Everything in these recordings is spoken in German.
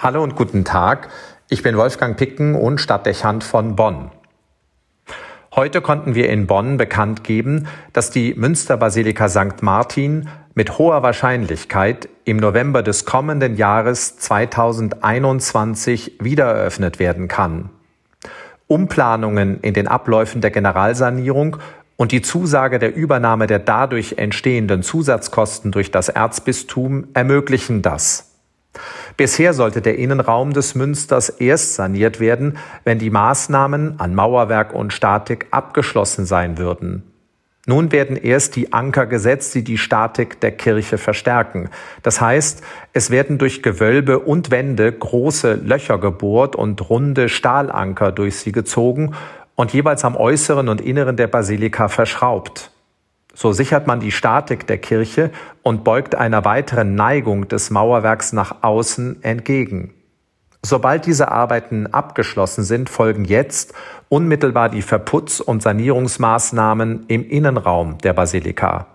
Hallo und guten Tag. Ich bin Wolfgang Picken und Stadtdechant von Bonn. Heute konnten wir in Bonn bekannt geben, dass die Münsterbasilika St. Martin mit hoher Wahrscheinlichkeit im November des kommenden Jahres 2021 wiedereröffnet werden kann. Umplanungen in den Abläufen der Generalsanierung und die Zusage der Übernahme der dadurch entstehenden Zusatzkosten durch das Erzbistum ermöglichen das. Bisher sollte der Innenraum des Münsters erst saniert werden, wenn die Maßnahmen an Mauerwerk und Statik abgeschlossen sein würden. Nun werden erst die Anker gesetzt, die die Statik der Kirche verstärken. Das heißt, es werden durch Gewölbe und Wände große Löcher gebohrt und runde Stahlanker durch sie gezogen und jeweils am äußeren und inneren der Basilika verschraubt. So sichert man die Statik der Kirche und beugt einer weiteren Neigung des Mauerwerks nach außen entgegen. Sobald diese Arbeiten abgeschlossen sind, folgen jetzt unmittelbar die Verputz- und Sanierungsmaßnahmen im Innenraum der Basilika.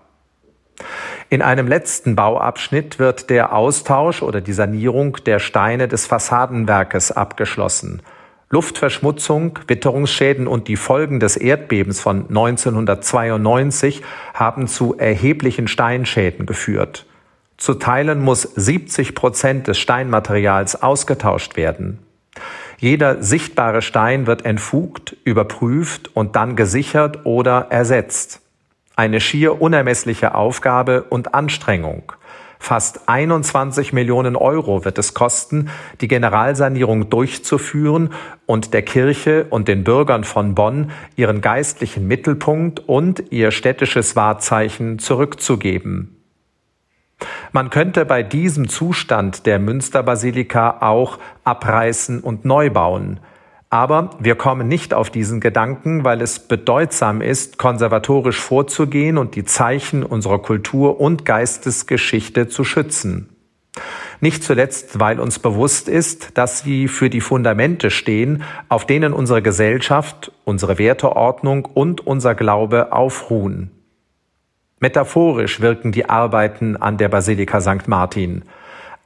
In einem letzten Bauabschnitt wird der Austausch oder die Sanierung der Steine des Fassadenwerkes abgeschlossen. Luftverschmutzung, Witterungsschäden und die Folgen des Erdbebens von 1992 haben zu erheblichen Steinschäden geführt. Zu Teilen muss 70 Prozent des Steinmaterials ausgetauscht werden. Jeder sichtbare Stein wird entfugt, überprüft und dann gesichert oder ersetzt. Eine schier unermessliche Aufgabe und Anstrengung. Fast 21 Millionen Euro wird es kosten, die Generalsanierung durchzuführen und der Kirche und den Bürgern von Bonn ihren geistlichen Mittelpunkt und ihr städtisches Wahrzeichen zurückzugeben. Man könnte bei diesem Zustand der Münsterbasilika auch abreißen und neu bauen – aber wir kommen nicht auf diesen Gedanken, weil es bedeutsam ist, konservatorisch vorzugehen und die Zeichen unserer Kultur und Geistesgeschichte zu schützen. Nicht zuletzt, weil uns bewusst ist, dass sie für die Fundamente stehen, auf denen unsere Gesellschaft, unsere Werteordnung und unser Glaube aufruhen. Metaphorisch wirken die Arbeiten an der Basilika St. Martin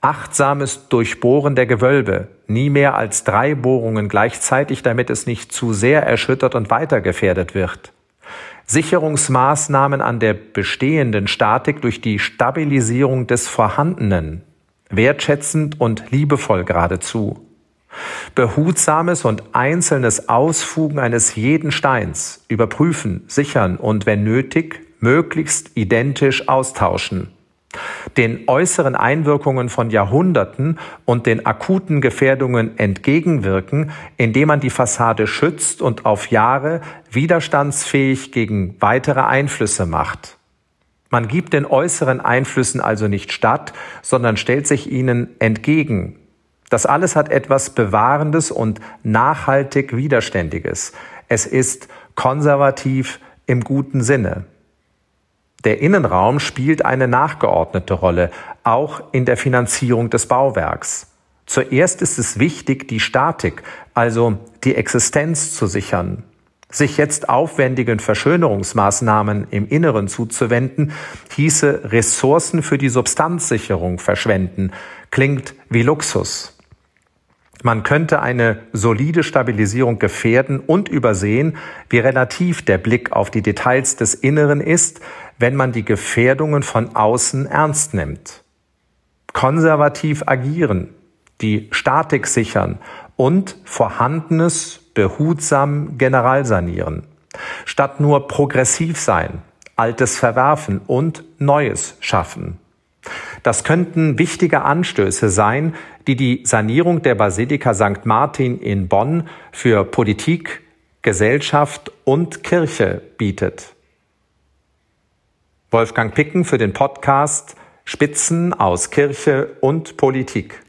achtsames Durchbohren der Gewölbe, nie mehr als drei Bohrungen gleichzeitig, damit es nicht zu sehr erschüttert und weiter gefährdet wird. Sicherungsmaßnahmen an der bestehenden Statik durch die Stabilisierung des Vorhandenen, wertschätzend und liebevoll geradezu. Behutsames und einzelnes Ausfugen eines jeden Steins, überprüfen, sichern und wenn nötig, möglichst identisch austauschen den äußeren Einwirkungen von Jahrhunderten und den akuten Gefährdungen entgegenwirken, indem man die Fassade schützt und auf Jahre widerstandsfähig gegen weitere Einflüsse macht. Man gibt den äußeren Einflüssen also nicht statt, sondern stellt sich ihnen entgegen. Das alles hat etwas Bewahrendes und nachhaltig Widerständiges. Es ist konservativ im guten Sinne. Der Innenraum spielt eine nachgeordnete Rolle, auch in der Finanzierung des Bauwerks. Zuerst ist es wichtig, die Statik, also die Existenz zu sichern. Sich jetzt aufwendigen Verschönerungsmaßnahmen im Inneren zuzuwenden, hieße Ressourcen für die Substanzsicherung verschwenden, klingt wie Luxus. Man könnte eine solide Stabilisierung gefährden und übersehen, wie relativ der Blick auf die Details des Inneren ist, wenn man die Gefährdungen von außen ernst nimmt. Konservativ agieren, die Statik sichern und Vorhandenes behutsam generalsanieren. Statt nur progressiv sein, Altes verwerfen und Neues schaffen. Das könnten wichtige Anstöße sein, die die Sanierung der Basilika St. Martin in Bonn für Politik, Gesellschaft und Kirche bietet. Wolfgang Picken für den Podcast Spitzen aus Kirche und Politik.